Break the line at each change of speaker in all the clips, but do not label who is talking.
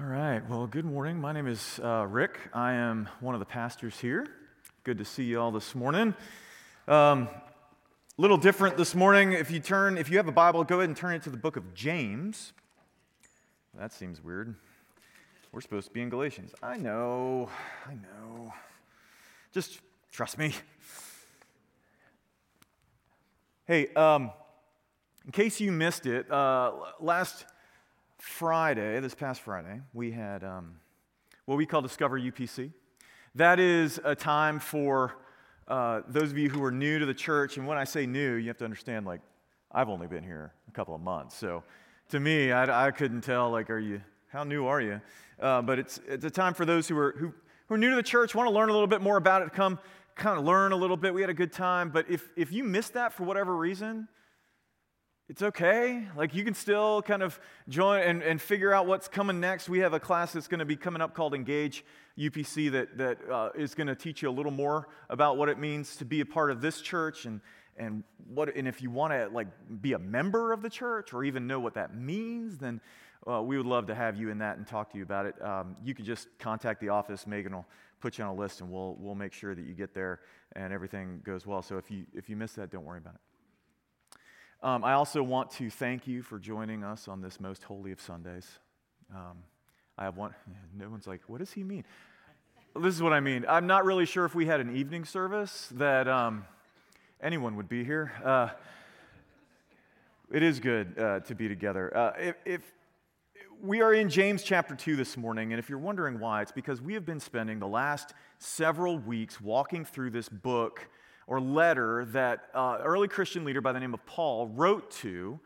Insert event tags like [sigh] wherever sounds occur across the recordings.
All right. Well, good morning. My name is uh, Rick. I am one of the pastors here. Good to see you all this morning. A um, little different this morning. If you turn, if you have a Bible, go ahead and turn it to the book of James. That seems weird. We're supposed to be in Galatians. I know. I know. Just trust me. Hey, um, in case you missed it, uh, last Friday, this past Friday, we had um, what we call Discover UPC. That is a time for uh, those of you who are new to the church. And when I say new, you have to understand, like, I've only been here a couple of months. So to me, I, I couldn't tell, like, are you, how new are you? Uh, but it's, it's a time for those who are, who, who are new to the church, want to learn a little bit more about it, come kind of learn a little bit. We had a good time. But if, if you missed that for whatever reason, it's okay. Like you can still kind of join and, and figure out what's coming next. We have a class that's going to be coming up called Engage UPC that, that uh, is going to teach you a little more about what it means to be a part of this church and, and, what, and if you want to like be a member of the church or even know what that means, then uh, we would love to have you in that and talk to you about it. Um, you can just contact the office. Megan will put you on a list and we'll, we'll make sure that you get there and everything goes well. So if you, if you miss that, don't worry about it. Um, I also want to thank you for joining us on this most holy of Sundays. Um, I have one, [laughs] no one's like, what does he mean? This is what I mean. I'm not really sure if we had an evening service that um, anyone would be here. Uh, it is good uh, to be together. Uh, if, if we are in James chapter 2 this morning, and if you're wondering why, it's because we have been spending the last several weeks walking through this book or letter that uh, early Christian leader by the name of Paul wrote to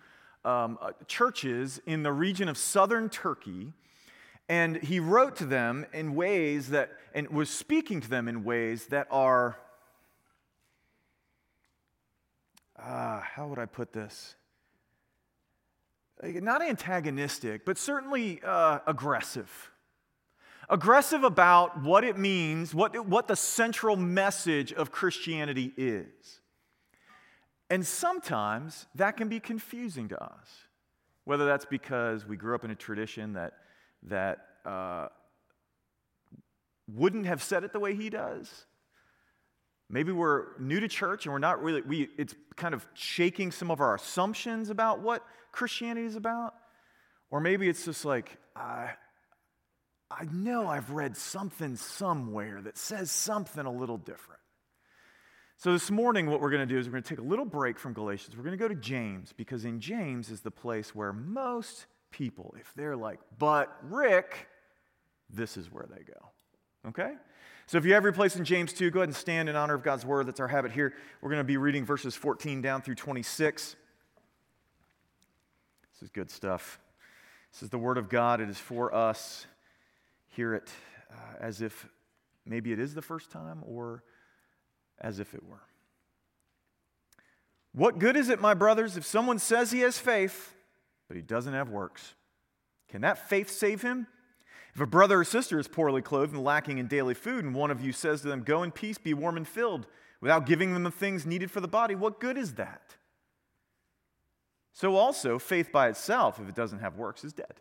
um, uh, churches in the region of southern Turkey. And he wrote to them in ways that, and was speaking to them in ways that are, uh, how would I put this? Not antagonistic, but certainly uh, aggressive aggressive about what it means, what, what the central message of Christianity is. And sometimes that can be confusing to us, whether that's because we grew up in a tradition that, that uh, wouldn't have said it the way he does. Maybe we're new to church and we're not really, we, it's kind of shaking some of our assumptions about what Christianity is about. Or maybe it's just like, I, I know I've read something somewhere that says something a little different. So, this morning, what we're going to do is we're going to take a little break from Galatians. We're going to go to James because in James is the place where most people, if they're like, but Rick, this is where they go. Okay? So, if you have your place in James 2, go ahead and stand in honor of God's word. That's our habit here. We're going to be reading verses 14 down through 26. This is good stuff. This is the word of God, it is for us hear it uh, as if maybe it is the first time or as if it were. What good is it, my brothers, if someone says he has faith, but he doesn't have works? Can that faith save him? If a brother or sister is poorly clothed and lacking in daily food, and one of you says to them, Go in peace, be warm and filled, without giving them the things needed for the body, what good is that? So also, faith by itself, if it doesn't have works, is dead.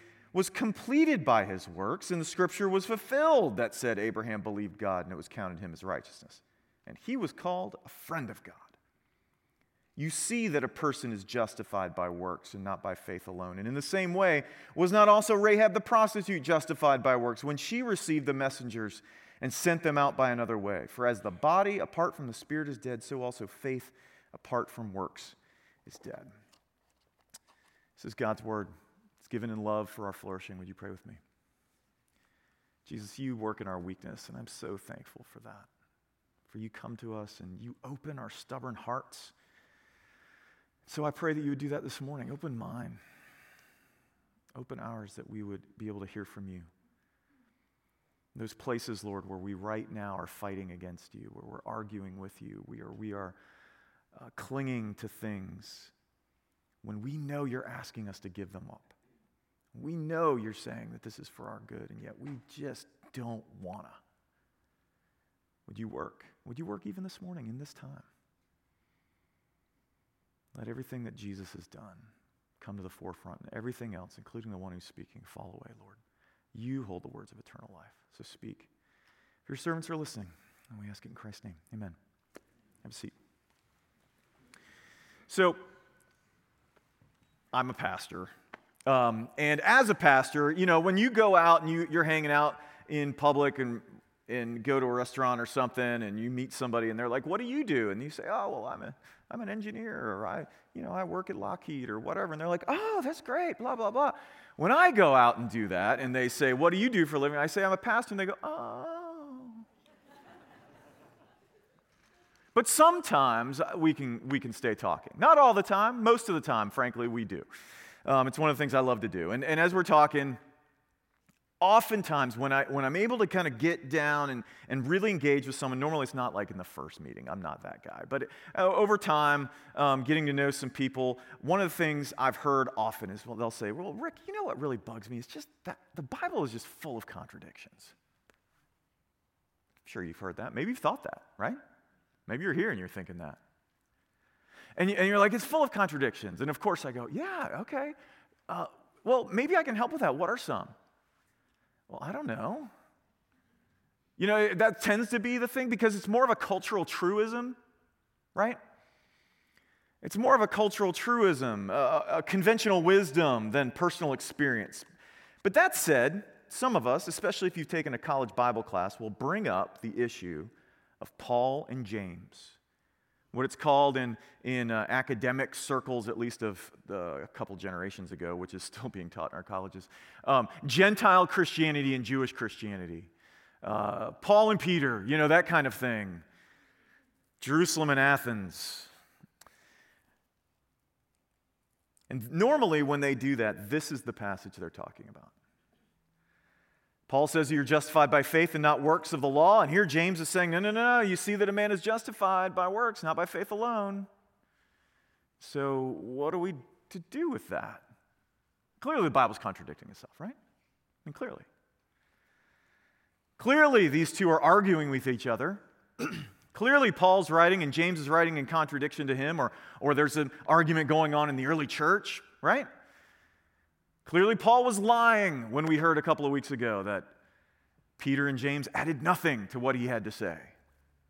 was completed by his works, and the scripture was fulfilled that said, Abraham believed God, and it was counted him as righteousness. And he was called a friend of God. You see that a person is justified by works and not by faith alone. And in the same way, was not also Rahab the prostitute justified by works when she received the messengers and sent them out by another way? For as the body apart from the spirit is dead, so also faith apart from works is dead. This is God's word given in love for our flourishing. Would you pray with me? Jesus, you work in our weakness, and I'm so thankful for that. For you come to us and you open our stubborn hearts. So I pray that you would do that this morning. Open mine, open ours, that we would be able to hear from you. Those places, Lord, where we right now are fighting against you, where we're arguing with you, we are, we are uh, clinging to things when we know you're asking us to give them up. We know you're saying that this is for our good, and yet we just don't want to. Would you work? Would you work even this morning in this time? Let everything that Jesus has done come to the forefront, and everything else, including the one who's speaking, fall away, Lord. You hold the words of eternal life, so speak. If your servants are listening, and we ask it in Christ's name, amen. Have a seat. So, I'm a pastor. Um, and as a pastor, you know, when you go out and you, you're hanging out in public and, and go to a restaurant or something and you meet somebody and they're like, what do you do? And you say, oh, well, I'm, a, I'm an engineer or I, you know, I work at Lockheed or whatever. And they're like, oh, that's great, blah, blah, blah. When I go out and do that and they say, what do you do for a living? I say, I'm a pastor. And they go, oh. But sometimes we can, we can stay talking. Not all the time. Most of the time, frankly, we do. Um, it's one of the things I love to do. And, and as we're talking, oftentimes when, I, when I'm able to kind of get down and, and really engage with someone, normally it's not like in the first meeting, I'm not that guy. But uh, over time, um, getting to know some people, one of the things I've heard often is well, they'll say, Well, Rick, you know what really bugs me? It's just that the Bible is just full of contradictions. I'm sure you've heard that. Maybe you've thought that, right? Maybe you're here and you're thinking that. And, you, and you're like, it's full of contradictions. And of course I go, yeah, okay. Uh, well, maybe I can help with that. What are some? Well, I don't know. You know, that tends to be the thing because it's more of a cultural truism, right? It's more of a cultural truism, a, a conventional wisdom than personal experience. But that said, some of us, especially if you've taken a college Bible class, will bring up the issue of Paul and James what it's called in, in uh, academic circles, at least of the, a couple generations ago, which is [laughs] still being taught in our colleges um, Gentile Christianity and Jewish Christianity. Uh, Paul and Peter, you know, that kind of thing. Jerusalem and Athens. And normally, when they do that, this is the passage they're talking about. Paul says you're justified by faith and not works of the law. And here James is saying, no, no, no, you see that a man is justified by works, not by faith alone. So, what are we to do with that? Clearly, the Bible's contradicting itself, right? I mean, clearly. Clearly, these two are arguing with each other. [clears throat] Clearly, Paul's writing and James is writing in contradiction to him, or, or there's an argument going on in the early church, right? Clearly, Paul was lying when we heard a couple of weeks ago that Peter and James added nothing to what he had to say.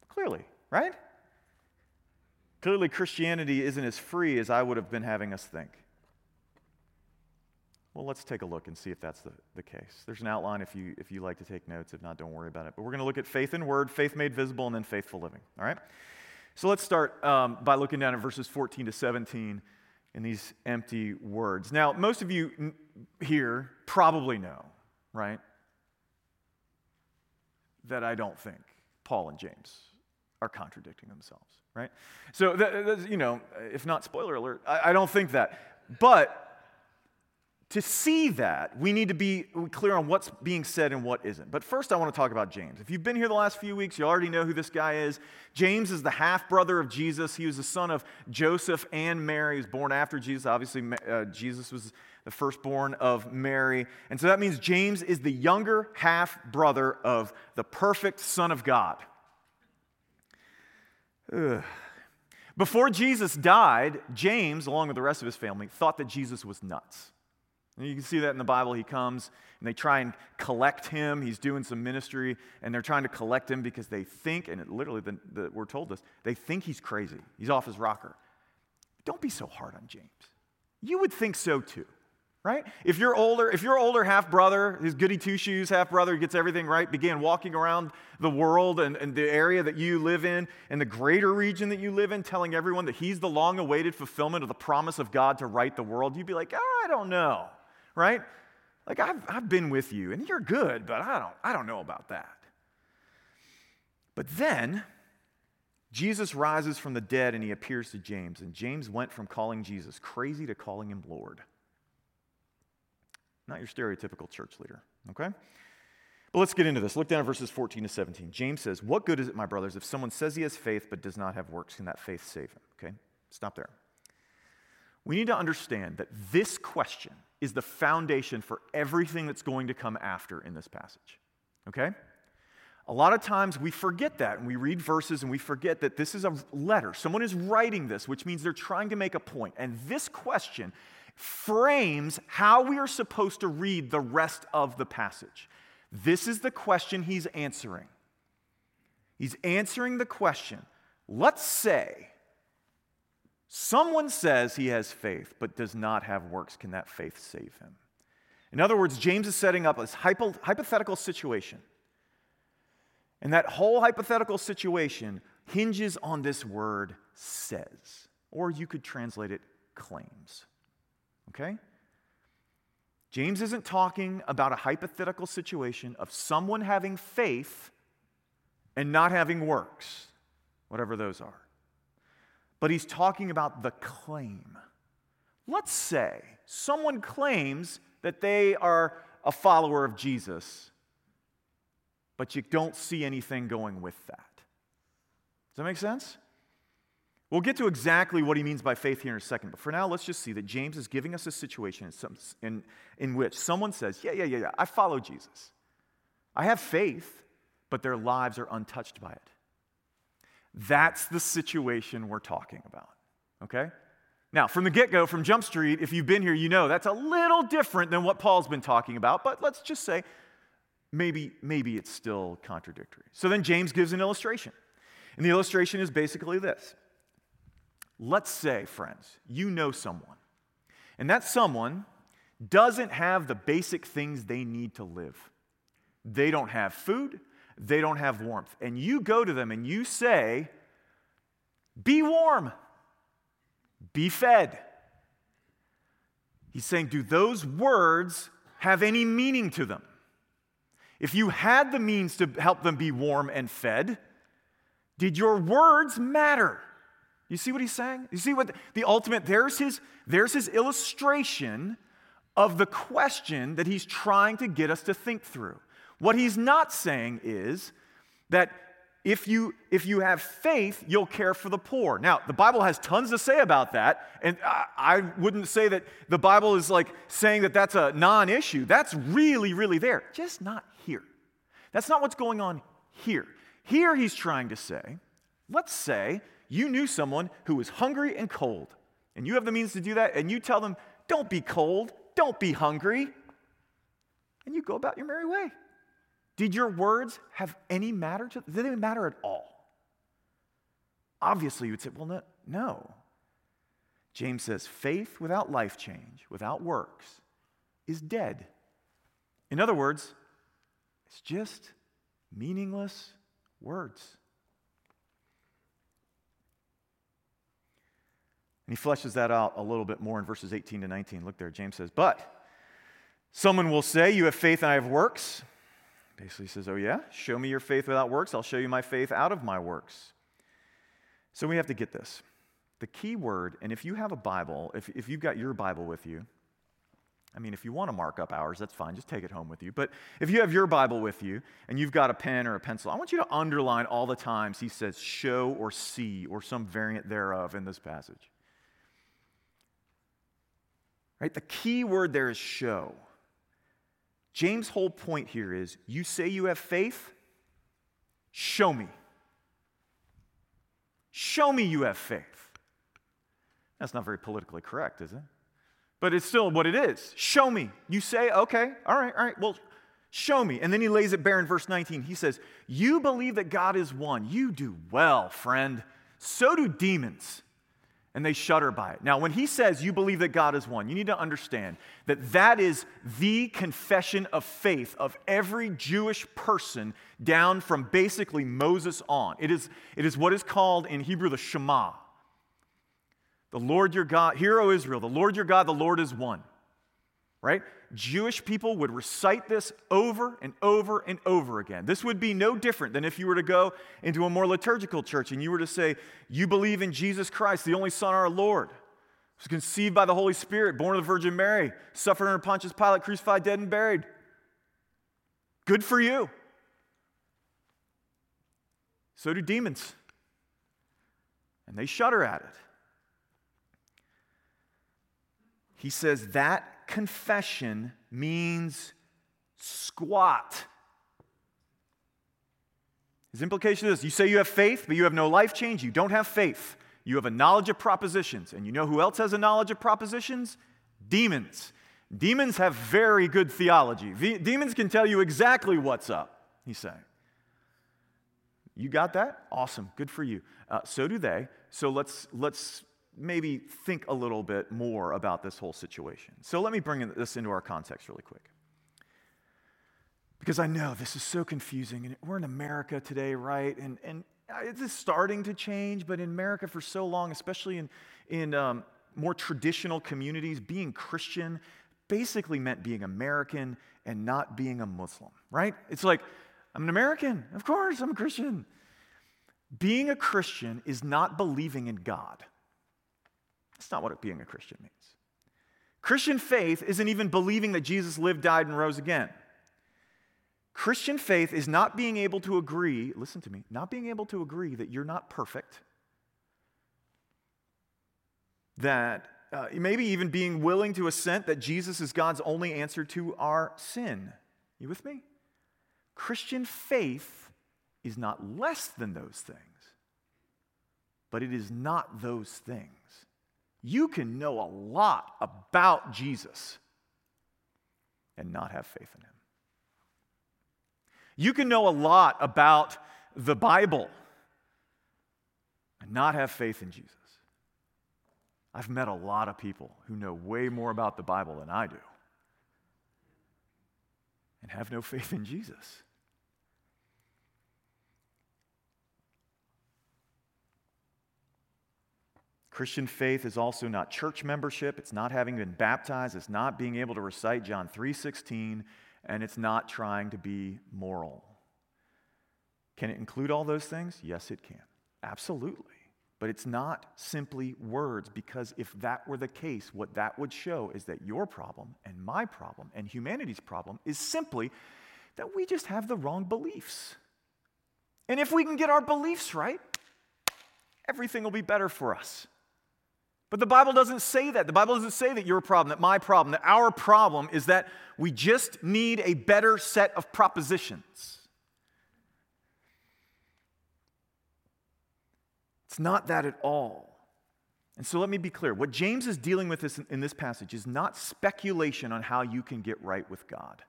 Clearly, right? Clearly, Christianity isn't as free as I would have been having us think. Well, let's take a look and see if that's the, the case. There's an outline if you, if you like to take notes. If not, don't worry about it. But we're going to look at faith in word, faith made visible, and then faithful living. All right? So let's start um, by looking down at verses 14 to 17 in these empty words. Now, most of you here probably know, right, that I don't think Paul and James are contradicting themselves, right? So, you know, if not spoiler alert, I, I don't think that. But to see that, we need to be clear on what's being said and what isn't. But first, I want to talk about James. If you've been here the last few weeks, you already know who this guy is. James is the half brother of Jesus. He was the son of Joseph and Mary. He was born after Jesus. Obviously, uh, Jesus was the firstborn of Mary. And so that means James is the younger half brother of the perfect Son of God. Ugh. Before Jesus died, James, along with the rest of his family, thought that Jesus was nuts. And you can see that in the Bible. He comes and they try and collect him. He's doing some ministry and they're trying to collect him because they think, and it literally, the, the, we're told this, they think he's crazy. He's off his rocker. Don't be so hard on James. You would think so too, right? If your older, if your older half brother, his goody two shoes half brother, gets everything right, began walking around the world and, and the area that you live in and the greater region that you live in, telling everyone that he's the long awaited fulfillment of the promise of God to right the world, you'd be like, oh, I don't know right? Like I've, I've been with you and you're good, but I don't, I don't know about that. But then Jesus rises from the dead and he appears to James. And James went from calling Jesus crazy to calling him Lord. Not your stereotypical church leader, okay? But let's get into this. Look down at verses 14 to 17. James says, What good is it, my brothers, if someone says he has faith but does not have works? Can that faith save him? Okay, stop there. We need to understand that this question is the foundation for everything that's going to come after in this passage. Okay? A lot of times we forget that and we read verses and we forget that this is a letter. Someone is writing this, which means they're trying to make a point. And this question frames how we are supposed to read the rest of the passage. This is the question he's answering. He's answering the question let's say someone says he has faith but does not have works. Can that faith save him? In other words, James is setting up this hypo- hypothetical situation. And that whole hypothetical situation hinges on this word says, or you could translate it claims. Okay? James isn't talking about a hypothetical situation of someone having faith and not having works, whatever those are. But he's talking about the claim. Let's say someone claims that they are a follower of Jesus, but you don't see anything going with that. Does that make sense? We'll get to exactly what he means by faith here in a second, but for now, let's just see that James is giving us a situation in, some, in, in which someone says, Yeah, yeah, yeah, yeah, I follow Jesus. I have faith, but their lives are untouched by it. That's the situation we're talking about, okay? Now, from the get go, from Jump Street, if you've been here, you know that's a little different than what Paul's been talking about, but let's just say maybe, maybe it's still contradictory. So then James gives an illustration. And the illustration is basically this Let's say, friends, you know someone, and that someone doesn't have the basic things they need to live. They don't have food, they don't have warmth. And you go to them and you say, Be warm, be fed. He's saying, Do those words have any meaning to them? If you had the means to help them be warm and fed, did your words matter? You see what he's saying? You see what the, the ultimate, there's his, there's his illustration of the question that he's trying to get us to think through. What he's not saying is that if you, if you have faith, you'll care for the poor. Now, the Bible has tons to say about that, and I, I wouldn't say that the Bible is like saying that that's a non issue. That's really, really there, just not here. That's not what's going on here. Here, he's trying to say, let's say you knew someone who was hungry and cold, and you have the means to do that, and you tell them, don't be cold, don't be hungry, and you go about your merry way. Did your words have any matter to them? did they matter at all? Obviously, you would say, well, no, no. James says, faith without life change, without works, is dead. In other words, it's just meaningless words. And he fleshes that out a little bit more in verses 18 to 19. Look there, James says, But someone will say, You have faith and I have works. Basically says, Oh, yeah? Show me your faith without works. I'll show you my faith out of my works. So we have to get this. The key word, and if you have a Bible, if, if you've got your Bible with you, I mean, if you want to mark up ours, that's fine. Just take it home with you. But if you have your Bible with you and you've got a pen or a pencil, I want you to underline all the times he says show or see or some variant thereof in this passage. Right? The key word there is show. James' whole point here is you say you have faith, show me. Show me you have faith. That's not very politically correct, is it? But it's still what it is. Show me. You say, okay, all right, all right, well, show me. And then he lays it bare in verse 19. He says, You believe that God is one. You do well, friend. So do demons and they shudder by it. Now, when he says you believe that God is one, you need to understand that that is the confession of faith of every Jewish person down from basically Moses on. It is, it is what is called in Hebrew the Shema. The Lord your God, hear, O Israel, the Lord your God, the Lord is one. Right? Jewish people would recite this over and over and over again. This would be no different than if you were to go into a more liturgical church and you were to say, You believe in Jesus Christ, the only Son, of our Lord, was conceived by the Holy Spirit, born of the Virgin Mary, suffered under Pontius Pilate, crucified, dead, and buried. Good for you. So do demons. And they shudder at it. He says that confession means squat. His implication is you say you have faith, but you have no life change. You don't have faith. You have a knowledge of propositions. And you know who else has a knowledge of propositions? Demons. Demons have very good theology. The, demons can tell you exactly what's up, he's saying. You got that? Awesome. Good for you. Uh, so do they. So let's, let's maybe think a little bit more about this whole situation. So let me bring this into our context really quick. Because I know this is so confusing, and we're in America today, right? And, and it's starting to change, but in America for so long, especially in, in um, more traditional communities, being Christian basically meant being American and not being a Muslim, right? It's like, I'm an American. Of course, I'm a Christian. Being a Christian is not believing in God. That's not what being a Christian means. Christian faith isn't even believing that Jesus lived, died, and rose again. Christian faith is not being able to agree, listen to me, not being able to agree that you're not perfect, that uh, maybe even being willing to assent that Jesus is God's only answer to our sin. You with me? Christian faith is not less than those things, but it is not those things. You can know a lot about Jesus and not have faith in him. You can know a lot about the Bible and not have faith in Jesus. I've met a lot of people who know way more about the Bible than I do and have no faith in Jesus. Christian faith is also not church membership, it's not having been baptized, it's not being able to recite John 3:16, and it's not trying to be moral. Can it include all those things? Yes, it can. Absolutely. But it's not simply words, because if that were the case, what that would show is that your problem and my problem and humanity's problem is simply that we just have the wrong beliefs. And if we can get our beliefs right, everything will be better for us. But the Bible doesn't say that. The Bible doesn't say that your problem, that my problem, that our problem is that we just need a better set of propositions. It's not that at all. And so let me be clear. What James is dealing with in this passage is not speculation on how you can get right with God.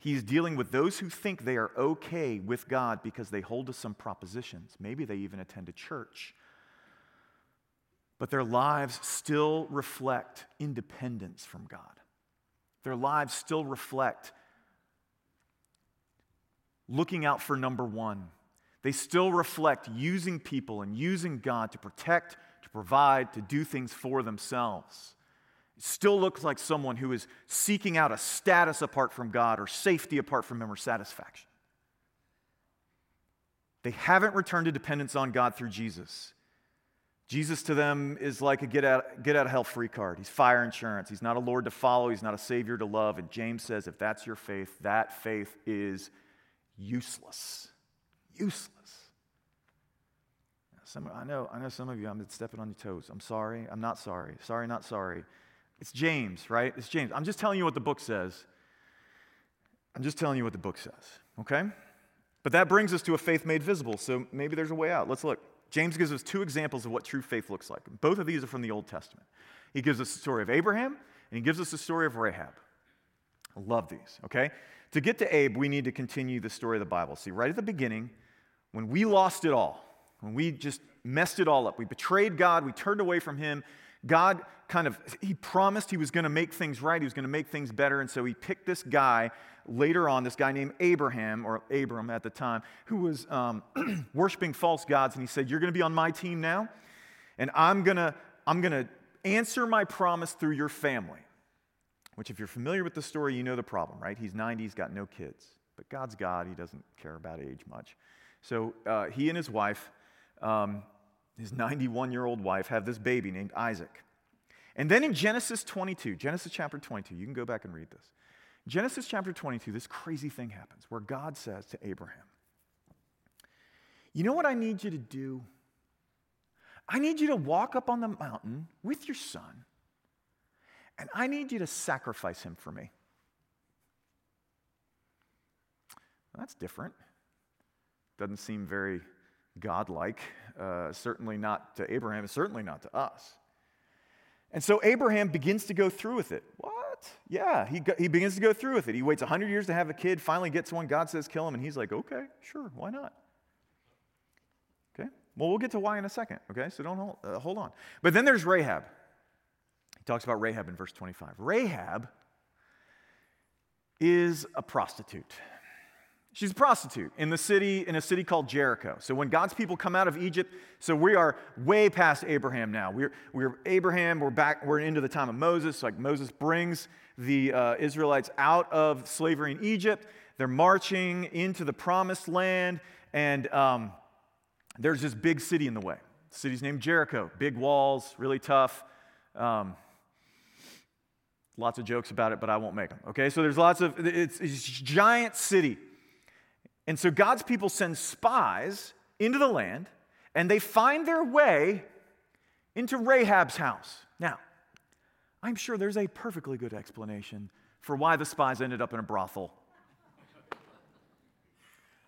He's dealing with those who think they are okay with God because they hold to some propositions. Maybe they even attend a church. But their lives still reflect independence from God. Their lives still reflect looking out for number one they still reflect using people and using God to protect, to provide, to do things for themselves. It still looks like someone who is seeking out a status apart from God or safety apart from Him or satisfaction. They haven't returned to dependence on God through Jesus. Jesus to them is like a get out, get out of hell free card. He's fire insurance. He's not a Lord to follow. He's not a Savior to love. And James says if that's your faith, that faith is useless useless. Some, I, know, I know some of you, I'm stepping on your toes. I'm sorry. I'm not sorry. Sorry, not sorry. It's James, right? It's James. I'm just telling you what the book says. I'm just telling you what the book says, okay? But that brings us to a faith made visible, so maybe there's a way out. Let's look. James gives us two examples of what true faith looks like. Both of these are from the Old Testament. He gives us the story of Abraham, and he gives us the story of Rahab. I love these, okay? To get to Abe, we need to continue the story of the Bible. See, right at the beginning, when we lost it all, when we just messed it all up, we betrayed God, we turned away from Him, God kind of, He promised He was going to make things right, He was going to make things better, and so He picked this guy later on, this guy named Abraham, or Abram at the time, who was um, [clears throat] worshiping false gods, and He said, You're going to be on my team now, and I'm going to, I'm going to answer my promise through your family. Which, if you're familiar with the story, you know the problem, right? He's 90, he's got no kids. But God's God, He doesn't care about age much. So uh, he and his wife, um, his 91 year old wife, have this baby named Isaac. And then in Genesis 22, Genesis chapter 22, you can go back and read this. Genesis chapter 22, this crazy thing happens where God says to Abraham, You know what I need you to do? I need you to walk up on the mountain with your son, and I need you to sacrifice him for me. Well, that's different. Doesn't seem very godlike. Uh, certainly not to Abraham, certainly not to us. And so Abraham begins to go through with it. Yeah, he, he begins to go through with it. He waits 100 years to have a kid, finally gets one. God says, kill him. And he's like, okay, sure, why not? Okay, well, we'll get to why in a second, okay? So don't hold, uh, hold on. But then there's Rahab. He talks about Rahab in verse 25. Rahab is a prostitute. She's a prostitute in the city, in a city called Jericho. So when God's people come out of Egypt, so we are way past Abraham now. We're, we're Abraham, we're back, we're into the time of Moses. Like Moses brings the uh, Israelites out of slavery in Egypt. They're marching into the promised land, and um, there's this big city in the way. The city's named Jericho. Big walls, really tough. Um, lots of jokes about it, but I won't make them. Okay, so there's lots of, it's, it's a giant city. And so God's people send spies into the land and they find their way into Rahab's house. Now, I'm sure there's a perfectly good explanation for why the spies ended up in a brothel.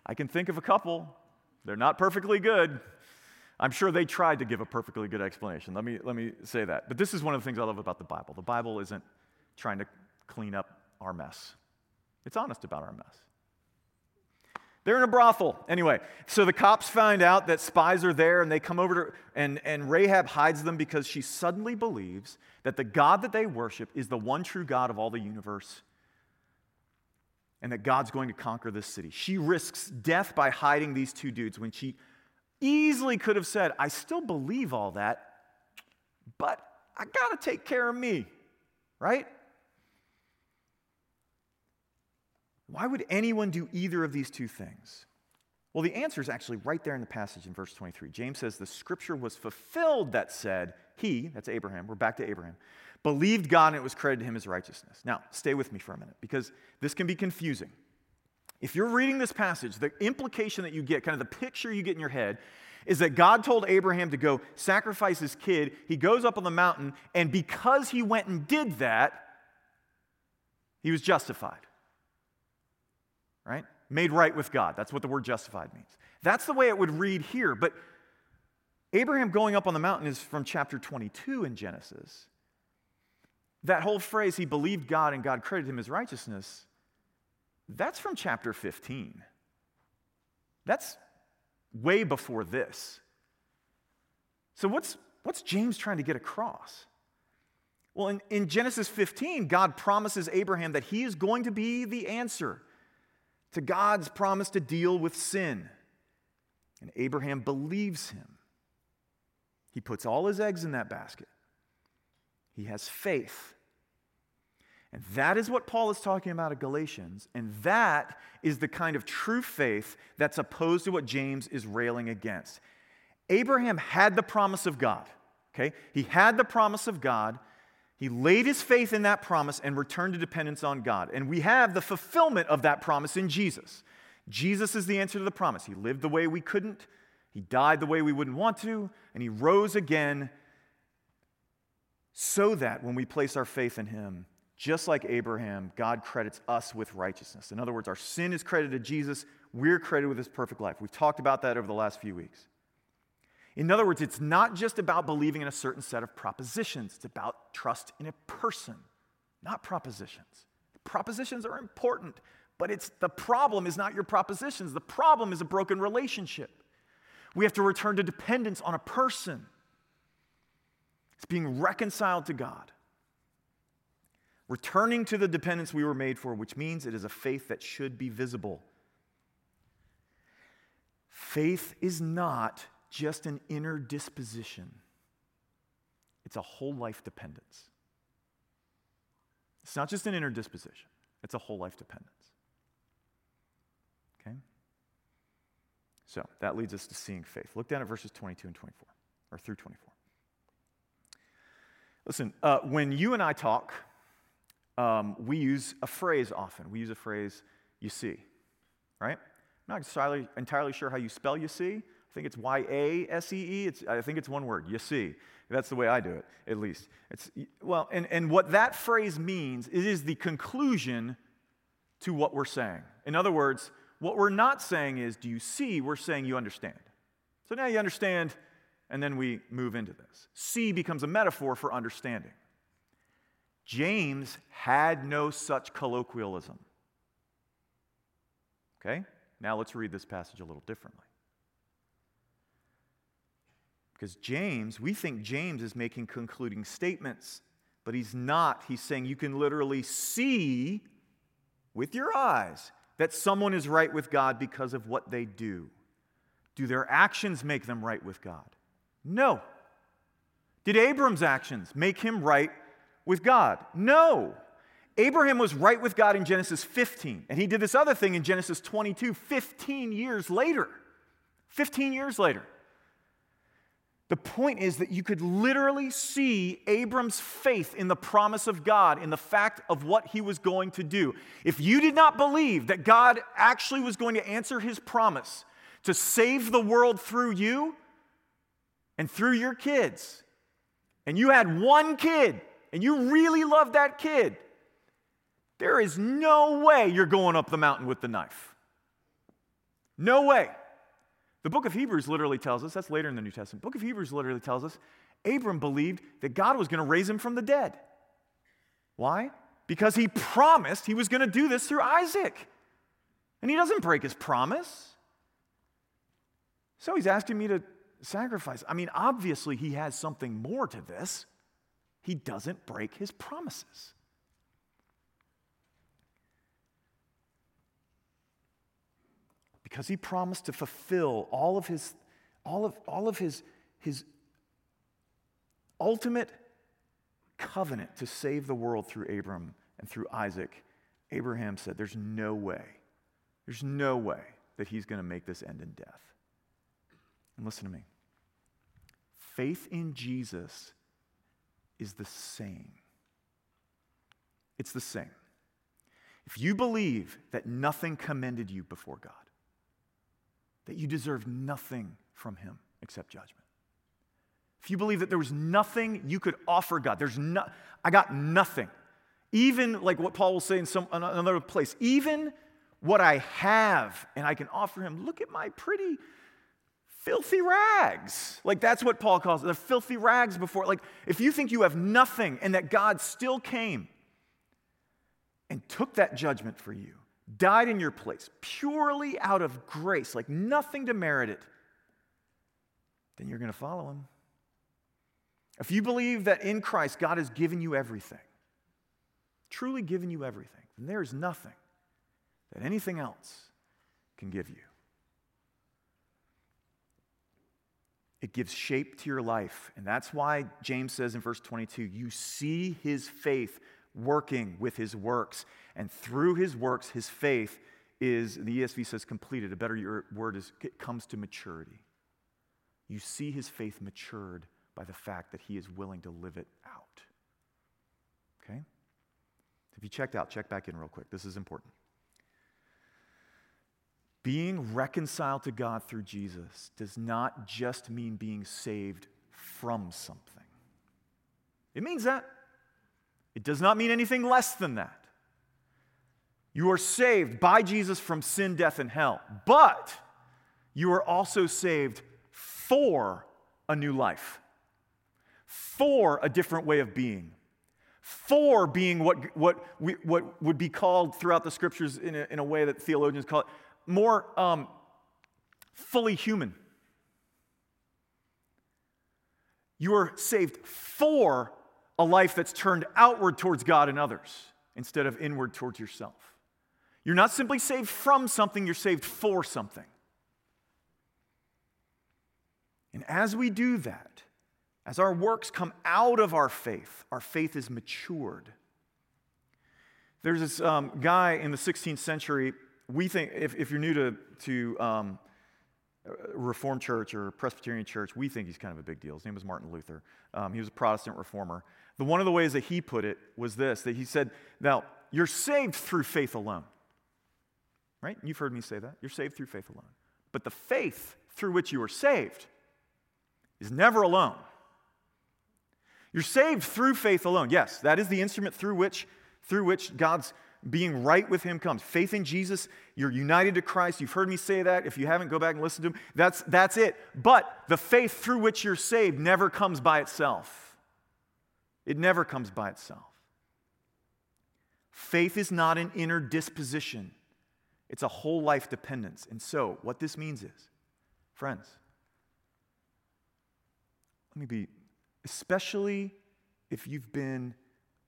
I can think of a couple. They're not perfectly good. I'm sure they tried to give a perfectly good explanation. Let me, let me say that. But this is one of the things I love about the Bible. The Bible isn't trying to clean up our mess, it's honest about our mess. They're in a brothel. Anyway, so the cops find out that spies are there and they come over to, and, and Rahab hides them because she suddenly believes that the God that they worship is the one true God of all the universe and that God's going to conquer this city. She risks death by hiding these two dudes when she easily could have said, I still believe all that, but I got to take care of me, right? Why would anyone do either of these two things? Well, the answer is actually right there in the passage in verse 23. James says, The scripture was fulfilled that said, He, that's Abraham, we're back to Abraham, believed God and it was credited to him as righteousness. Now, stay with me for a minute because this can be confusing. If you're reading this passage, the implication that you get, kind of the picture you get in your head, is that God told Abraham to go sacrifice his kid. He goes up on the mountain, and because he went and did that, he was justified right? Made right with God. That's what the word justified means. That's the way it would read here. But Abraham going up on the mountain is from chapter 22 in Genesis. That whole phrase, he believed God and God credited him as righteousness, that's from chapter 15. That's way before this. So, what's, what's James trying to get across? Well, in, in Genesis 15, God promises Abraham that he is going to be the answer to God's promise to deal with sin. And Abraham believes him. He puts all his eggs in that basket. He has faith. And that is what Paul is talking about in Galatians. And that is the kind of true faith that's opposed to what James is railing against. Abraham had the promise of God, okay? He had the promise of God. He laid his faith in that promise and returned to dependence on God. And we have the fulfillment of that promise in Jesus. Jesus is the answer to the promise. He lived the way we couldn't, he died the way we wouldn't want to, and he rose again so that when we place our faith in him, just like Abraham, God credits us with righteousness. In other words, our sin is credited to Jesus, we're credited with his perfect life. We've talked about that over the last few weeks. In other words, it's not just about believing in a certain set of propositions, it's about trust in a person, not propositions. Propositions are important, but it's the problem is not your propositions. The problem is a broken relationship. We have to return to dependence on a person. It's being reconciled to God. Returning to the dependence we were made for, which means it is a faith that should be visible. Faith is not just an inner disposition, it's a whole life dependence. It's not just an inner disposition, it's a whole life dependence. Okay? So that leads us to seeing faith. Look down at verses 22 and 24, or through 24. Listen, uh, when you and I talk, um, we use a phrase often. We use a phrase, you see, right? I'm not entirely, entirely sure how you spell you see. I think it's Y A S E E. I think it's one word, you see. That's the way I do it, at least. It's, well, and, and what that phrase means, it is the conclusion to what we're saying. In other words, what we're not saying is, do you see? We're saying you understand. So now you understand, and then we move into this. See becomes a metaphor for understanding. James had no such colloquialism. Okay? Now let's read this passage a little differently. Because James, we think James is making concluding statements, but he's not. He's saying you can literally see with your eyes that someone is right with God because of what they do. Do their actions make them right with God? No. Did Abram's actions make him right with God? No. Abraham was right with God in Genesis 15, and he did this other thing in Genesis 22 15 years later. 15 years later. The point is that you could literally see Abram's faith in the promise of God, in the fact of what he was going to do. If you did not believe that God actually was going to answer his promise to save the world through you and through your kids, and you had one kid and you really loved that kid, there is no way you're going up the mountain with the knife. No way. The book of Hebrews literally tells us, that's later in the New Testament, book of Hebrews literally tells us Abram believed that God was going to raise him from the dead. Why? Because he promised he was going to do this through Isaac. And he doesn't break his promise. So he's asking me to sacrifice. I mean, obviously, he has something more to this. He doesn't break his promises. Because he promised to fulfill all of his, all of, all of his, his ultimate covenant to save the world through Abram and through Isaac, Abraham said, There's no way, there's no way that he's going to make this end in death. And listen to me faith in Jesus is the same. It's the same. If you believe that nothing commended you before God, that you deserve nothing from Him except judgment. If you believe that there was nothing you could offer God, there's no, I got nothing. Even like what Paul will say in some another place, even what I have and I can offer Him, look at my pretty filthy rags. Like that's what Paul calls it, the filthy rags before. Like if you think you have nothing and that God still came and took that judgment for you, died in your place purely out of grace, like nothing to merit it, then you're going to follow him. If you believe that in Christ God has given you everything, truly given you everything, then there is nothing that anything else can give you. It gives shape to your life. And that's why James says in verse 22 you see his faith working with his works. And through his works, his faith is, the ESV says completed. A better word is it comes to maturity. You see his faith matured by the fact that he is willing to live it out. Okay? If you checked out, check back in real quick. This is important. Being reconciled to God through Jesus does not just mean being saved from something. It means that. It does not mean anything less than that. You are saved by Jesus from sin, death, and hell, but you are also saved for a new life, for a different way of being, for being what, what, we, what would be called throughout the scriptures in a, in a way that theologians call it more um, fully human. You are saved for a life that's turned outward towards God and others instead of inward towards yourself. You're not simply saved from something, you're saved for something. And as we do that, as our works come out of our faith, our faith is matured. There's this um, guy in the 16th century, we think, if, if you're new to, to um, Reformed church or Presbyterian church, we think he's kind of a big deal. His name was Martin Luther. Um, he was a Protestant reformer. The one of the ways that he put it was this that he said, Now, you're saved through faith alone. Right? You've heard me say that. You're saved through faith alone. But the faith through which you are saved is never alone. You're saved through faith alone. Yes, that is the instrument through which, through which God's being right with him comes. Faith in Jesus, you're united to Christ. You've heard me say that. If you haven't, go back and listen to him. That's, that's it. But the faith through which you're saved never comes by itself. It never comes by itself. Faith is not an inner disposition, it's a whole life dependence. And so, what this means is, friends, let me be, especially if you've been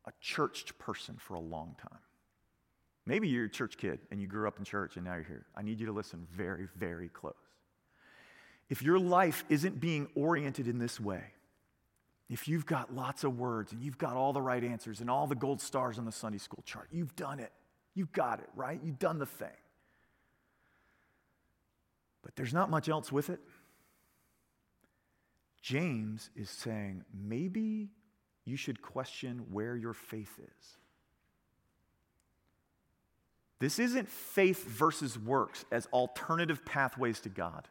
a churched person for a long time. Maybe you're a church kid and you grew up in church and now you're here. I need you to listen very, very close. If your life isn't being oriented in this way, if you've got lots of words and you've got all the right answers and all the gold stars on the Sunday school chart, you've done it. You've got it, right? You've done the thing. But there's not much else with it. James is saying maybe you should question where your faith is. This isn't faith versus works as alternative pathways to God.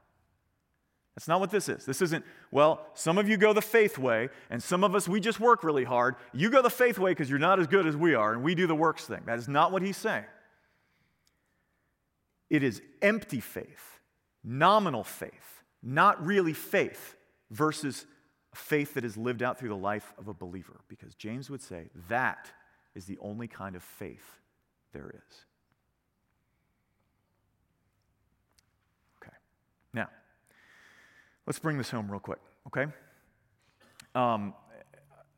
That's not what this is. This isn't, well, some of you go the faith way, and some of us, we just work really hard. You go the faith way because you're not as good as we are, and we do the works thing. That is not what he's saying. It is empty faith, nominal faith, not really faith, versus faith that is lived out through the life of a believer. Because James would say that is the only kind of faith there is. Now, let's bring this home real quick, okay? Um,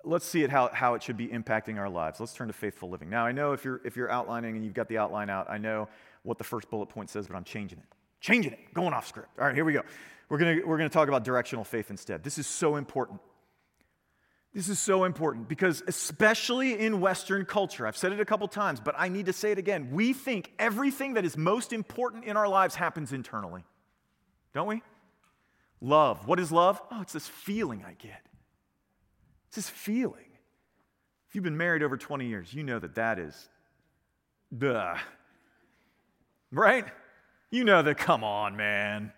let's see it how, how it should be impacting our lives. Let's turn to faithful living. Now, I know if you're, if you're outlining and you've got the outline out, I know what the first bullet point says, but I'm changing it. Changing it, going off script. All right, here we go. We're going we're going to talk about directional faith instead. This is so important. This is so important because, especially in Western culture, I've said it a couple times, but I need to say it again. We think everything that is most important in our lives happens internally. Don't we? Love. What is love? Oh, it's this feeling I get. It's this feeling. If you've been married over 20 years, you know that that is, duh. Right? You know that, come on, man.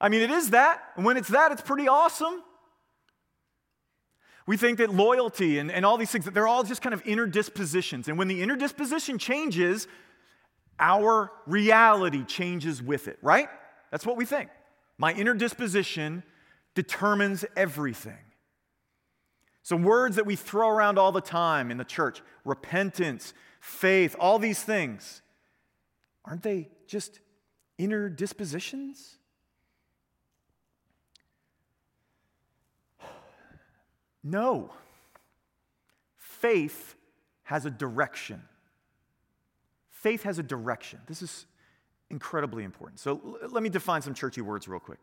I mean, it is that. And when it's that, it's pretty awesome. We think that loyalty and, and all these things, that they're all just kind of inner dispositions. And when the inner disposition changes, our reality changes with it, right? That's what we think. My inner disposition determines everything. So, words that we throw around all the time in the church repentance, faith, all these things aren't they just inner dispositions? [sighs] No. Faith has a direction. Faith has a direction. This is incredibly important. So l- let me define some churchy words real quick.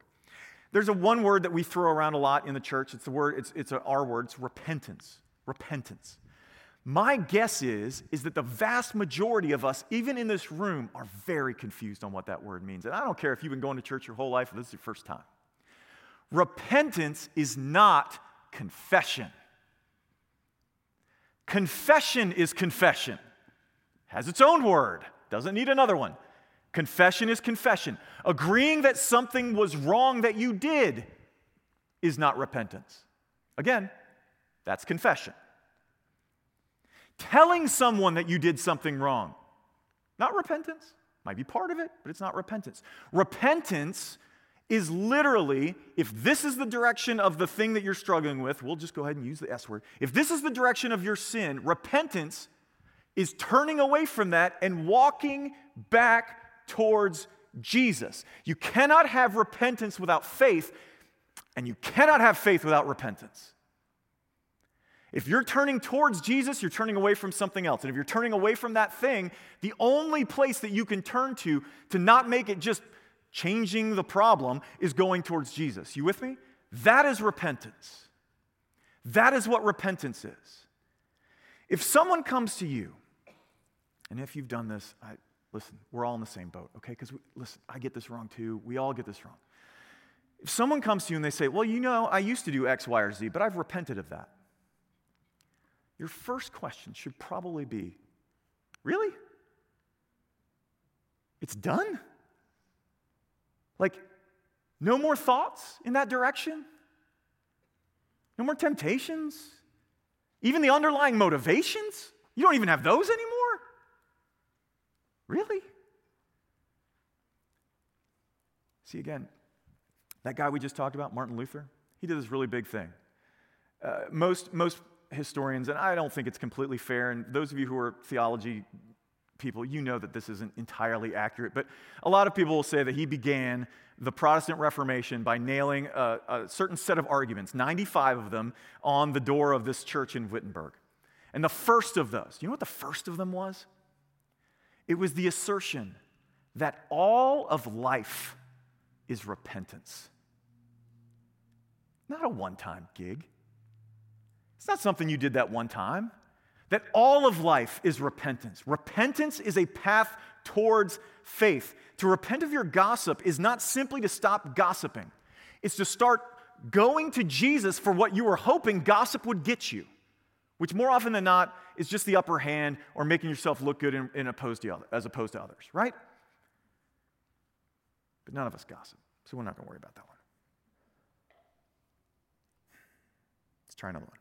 There's a one word that we throw around a lot in the church. It's the word, it's, it's a, our word, it's repentance. Repentance. My guess is, is that the vast majority of us, even in this room, are very confused on what that word means. And I don't care if you've been going to church your whole life or this is your first time. Repentance is not confession. Confession is confession. Has its own word, doesn't need another one. Confession is confession. Agreeing that something was wrong that you did is not repentance. Again, that's confession. Telling someone that you did something wrong, not repentance. Might be part of it, but it's not repentance. Repentance is literally, if this is the direction of the thing that you're struggling with, we'll just go ahead and use the S word. If this is the direction of your sin, repentance is turning away from that and walking back towards Jesus. You cannot have repentance without faith, and you cannot have faith without repentance. If you're turning towards Jesus, you're turning away from something else. And if you're turning away from that thing, the only place that you can turn to to not make it just changing the problem is going towards Jesus. You with me? That is repentance. That is what repentance is. If someone comes to you, and if you've done this, I, listen, we're all in the same boat, okay? Because listen, I get this wrong too. We all get this wrong. If someone comes to you and they say, Well, you know, I used to do X, Y, or Z, but I've repented of that. Your first question should probably be, Really? It's done? Like, no more thoughts in that direction? No more temptations? Even the underlying motivations? You don't even have those anymore? Really? See, again, that guy we just talked about, Martin Luther, he did this really big thing. Uh, most, most historians, and I don't think it's completely fair, and those of you who are theology people, you know that this isn't entirely accurate, but a lot of people will say that he began the Protestant Reformation by nailing a, a certain set of arguments, 95 of them, on the door of this church in Wittenberg. And the first of those, you know what the first of them was? It was the assertion that all of life is repentance. Not a one time gig. It's not something you did that one time. That all of life is repentance. Repentance is a path towards faith. To repent of your gossip is not simply to stop gossiping, it's to start going to Jesus for what you were hoping gossip would get you which more often than not is just the upper hand or making yourself look good in, in opposed to other, as opposed to others, right? But none of us gossip, so we're not going to worry about that one. Let's try another one.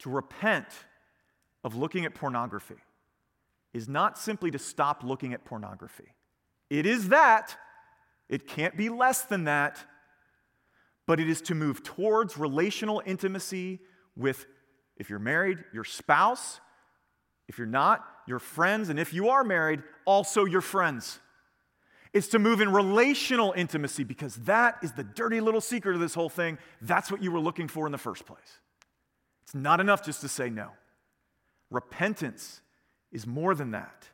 To repent of looking at pornography is not simply to stop looking at pornography. It is that, it can't be less than that but it is to move towards relational intimacy with, if you're married, your spouse. If you're not, your friends. And if you are married, also your friends. It's to move in relational intimacy because that is the dirty little secret of this whole thing. That's what you were looking for in the first place. It's not enough just to say no. Repentance is more than that.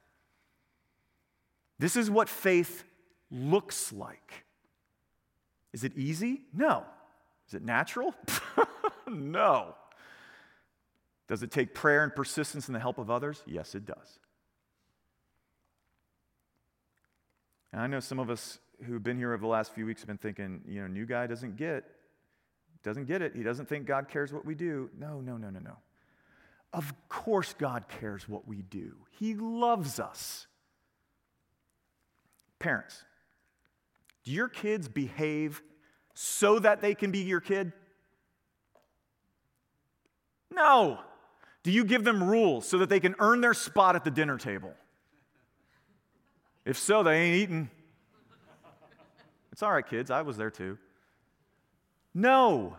This is what faith looks like. Is it easy? No. Is it natural? [laughs] no. Does it take prayer and persistence and the help of others? Yes, it does. And I know some of us who've been here over the last few weeks have been thinking, you know, new guy doesn't get doesn't get it. He doesn't think God cares what we do. No, no, no, no, no. Of course God cares what we do. He loves us. Parents, do your kids behave so that they can be your kid? No. Do you give them rules so that they can earn their spot at the dinner table? If so, they ain't eating. It's all right, kids. I was there too. No.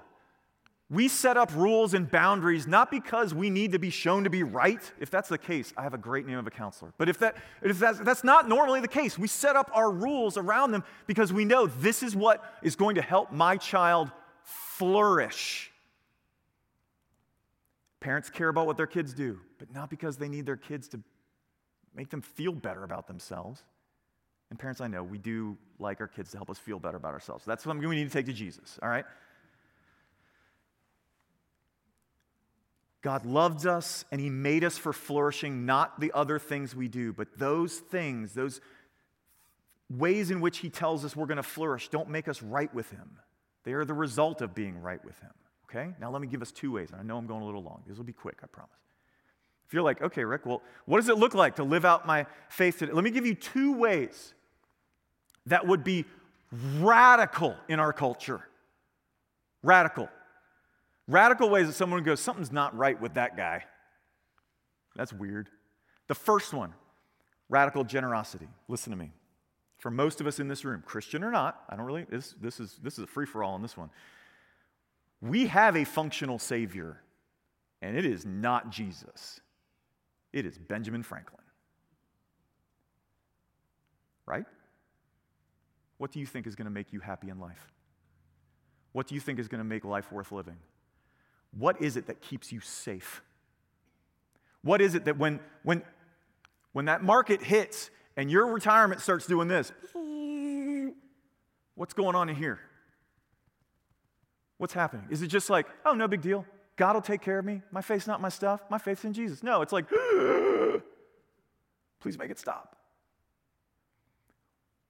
We set up rules and boundaries not because we need to be shown to be right. If that's the case, I have a great name of a counselor. But if, that, if that's, that's not normally the case, we set up our rules around them because we know this is what is going to help my child flourish. Parents care about what their kids do, but not because they need their kids to make them feel better about themselves. And parents, I know we do like our kids to help us feel better about ourselves. that's something we need to take to Jesus, all right? God loves us and He made us for flourishing, not the other things we do, but those things, those ways in which He tells us we're going to flourish, don't make us right with Him. They are the result of being right with Him. Okay? Now let me give us two ways. I know I'm going a little long. This will be quick, I promise. If you're like, okay, Rick, well, what does it look like to live out my faith today? Let me give you two ways that would be radical in our culture. Radical. Radical ways that someone goes, something's not right with that guy. That's weird. The first one, radical generosity. Listen to me. For most of us in this room, Christian or not, I don't really, this, this, is, this is a free for all on this one. We have a functional Savior, and it is not Jesus, it is Benjamin Franklin. Right? What do you think is going to make you happy in life? What do you think is going to make life worth living? What is it that keeps you safe? What is it that when, when, when that market hits and your retirement starts doing this, what's going on in here? What's happening? Is it just like, oh, no big deal? God will take care of me. My faith's not my stuff. My faith's in Jesus. No, it's like, [gasps] Please make it stop.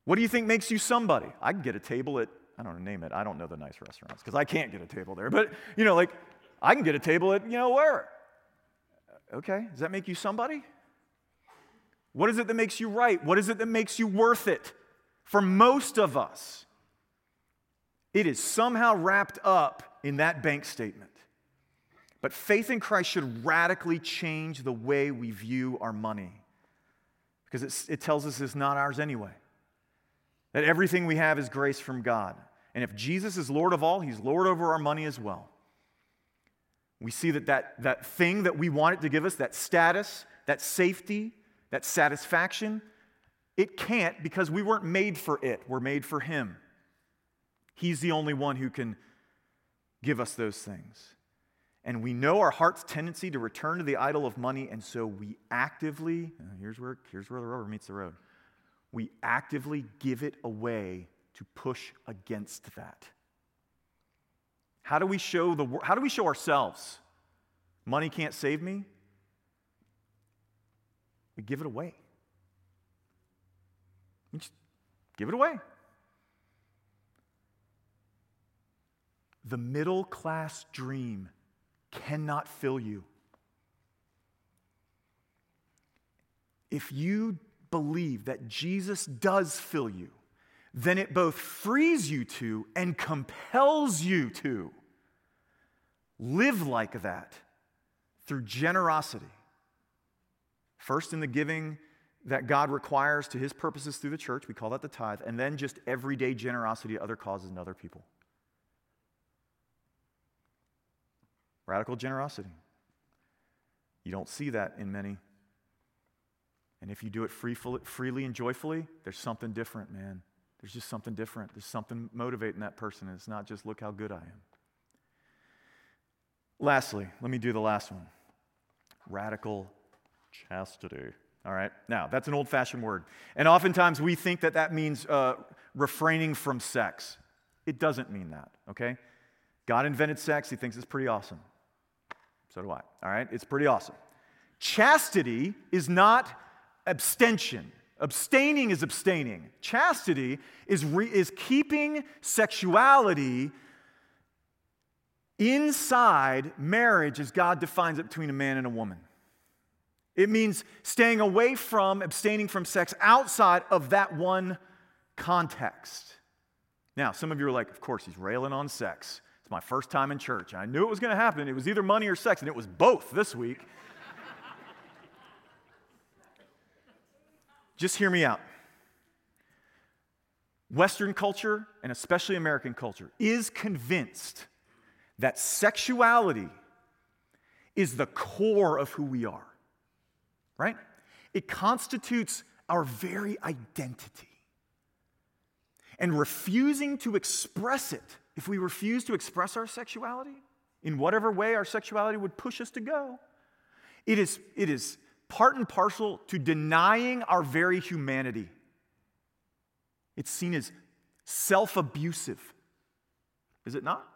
What do you think makes you somebody? I can get a table at, I don't know, name it. I don't know the nice restaurants because I can't get a table there. But, you know, like, I can get a table at, you know, where? Okay, does that make you somebody? What is it that makes you right? What is it that makes you worth it? For most of us, it is somehow wrapped up in that bank statement. But faith in Christ should radically change the way we view our money because it tells us it's not ours anyway. That everything we have is grace from God. And if Jesus is Lord of all, He's Lord over our money as well. We see that that, that thing that we want it to give us, that status, that safety, that satisfaction, it can't because we weren't made for it. We're made for Him. He's the only one who can give us those things. And we know our heart's tendency to return to the idol of money, and so we actively, uh, here's where, here's where the rubber meets the road, we actively give it away to push against that. How do we show the how do we show ourselves? Money can't save me. We give it away. We just give it away. The middle class dream cannot fill you. If you believe that Jesus does fill you, then it both frees you to and compels you to live like that through generosity. First, in the giving that God requires to his purposes through the church, we call that the tithe, and then just everyday generosity to other causes and other people. Radical generosity. You don't see that in many. And if you do it free, freely and joyfully, there's something different, man. There's just something different. There's something motivating that person. And It's not just look how good I am. Lastly, let me do the last one radical chastity. All right, now that's an old fashioned word. And oftentimes we think that that means uh, refraining from sex. It doesn't mean that, okay? God invented sex, he thinks it's pretty awesome. So do I. All right? It's pretty awesome. Chastity is not abstention. Abstaining is abstaining. Chastity is, re- is keeping sexuality inside marriage as God defines it between a man and a woman. It means staying away from, abstaining from sex outside of that one context. Now, some of you are like, of course, he's railing on sex. It's my first time in church. I knew it was going to happen. It was either money or sex, and it was both this week. [laughs] Just hear me out. Western culture, and especially American culture, is convinced that sexuality is the core of who we are, right? It constitutes our very identity. And refusing to express it if we refuse to express our sexuality in whatever way our sexuality would push us to go, it is, it is part and parcel to denying our very humanity. It's seen as self abusive, is it not?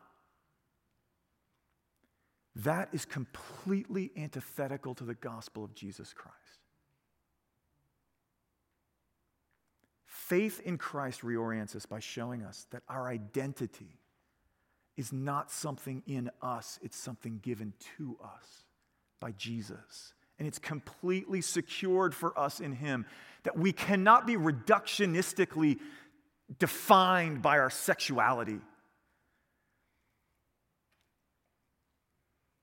That is completely antithetical to the gospel of Jesus Christ. Faith in Christ reorients us by showing us that our identity is not something in us, it's something given to us by Jesus. And it's completely secured for us in Him. That we cannot be reductionistically defined by our sexuality.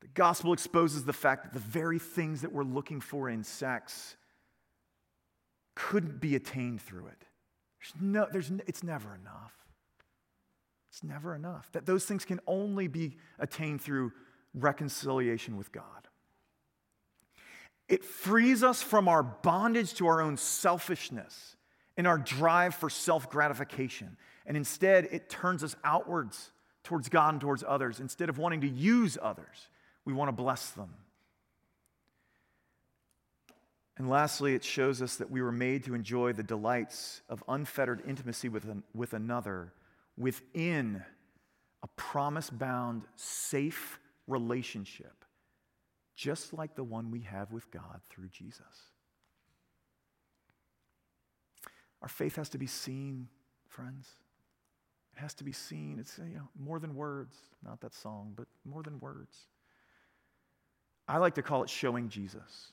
The gospel exposes the fact that the very things that we're looking for in sex couldn't be attained through it. There's no, there's, it's never enough. It's never enough. That those things can only be attained through reconciliation with God. It frees us from our bondage to our own selfishness and our drive for self gratification. And instead, it turns us outwards towards God and towards others. Instead of wanting to use others, we want to bless them. And lastly, it shows us that we were made to enjoy the delights of unfettered intimacy with, an, with another within a promise bound, safe relationship, just like the one we have with God through Jesus. Our faith has to be seen, friends. It has to be seen. It's you know, more than words, not that song, but more than words. I like to call it showing Jesus.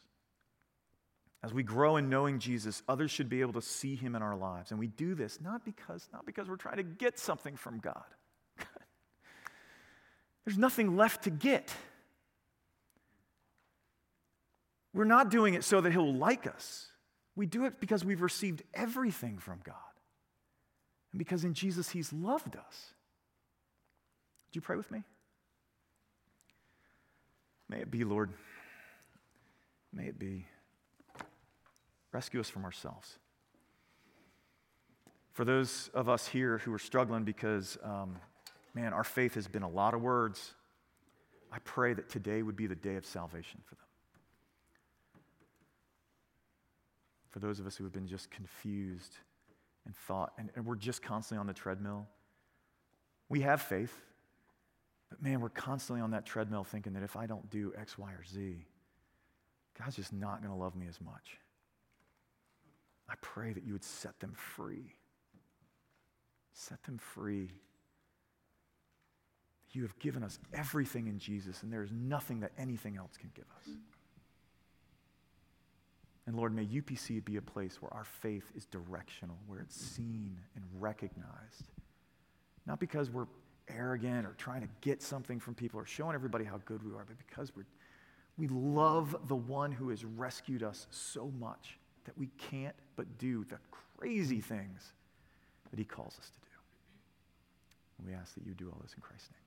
As we grow in knowing Jesus, others should be able to see him in our lives. And we do this not because, not because we're trying to get something from God. [laughs] There's nothing left to get. We're not doing it so that he'll like us. We do it because we've received everything from God. And because in Jesus he's loved us. Would you pray with me? May it be, Lord. May it be. Rescue us from ourselves. For those of us here who are struggling because, um, man, our faith has been a lot of words, I pray that today would be the day of salvation for them. For those of us who have been just confused and thought, and, and we're just constantly on the treadmill, we have faith. But man, we're constantly on that treadmill thinking that if I don't do X, Y, or Z, God's just not going to love me as much. I pray that you would set them free. Set them free. You have given us everything in Jesus, and there is nothing that anything else can give us. And Lord, may UPC be a place where our faith is directional, where it's seen and recognized. Not because we're arrogant or trying to get something from people or showing everybody how good we are, but because we're, we love the one who has rescued us so much that we can't but do the crazy things that he calls us to do. And we ask that you do all this in Christ's name.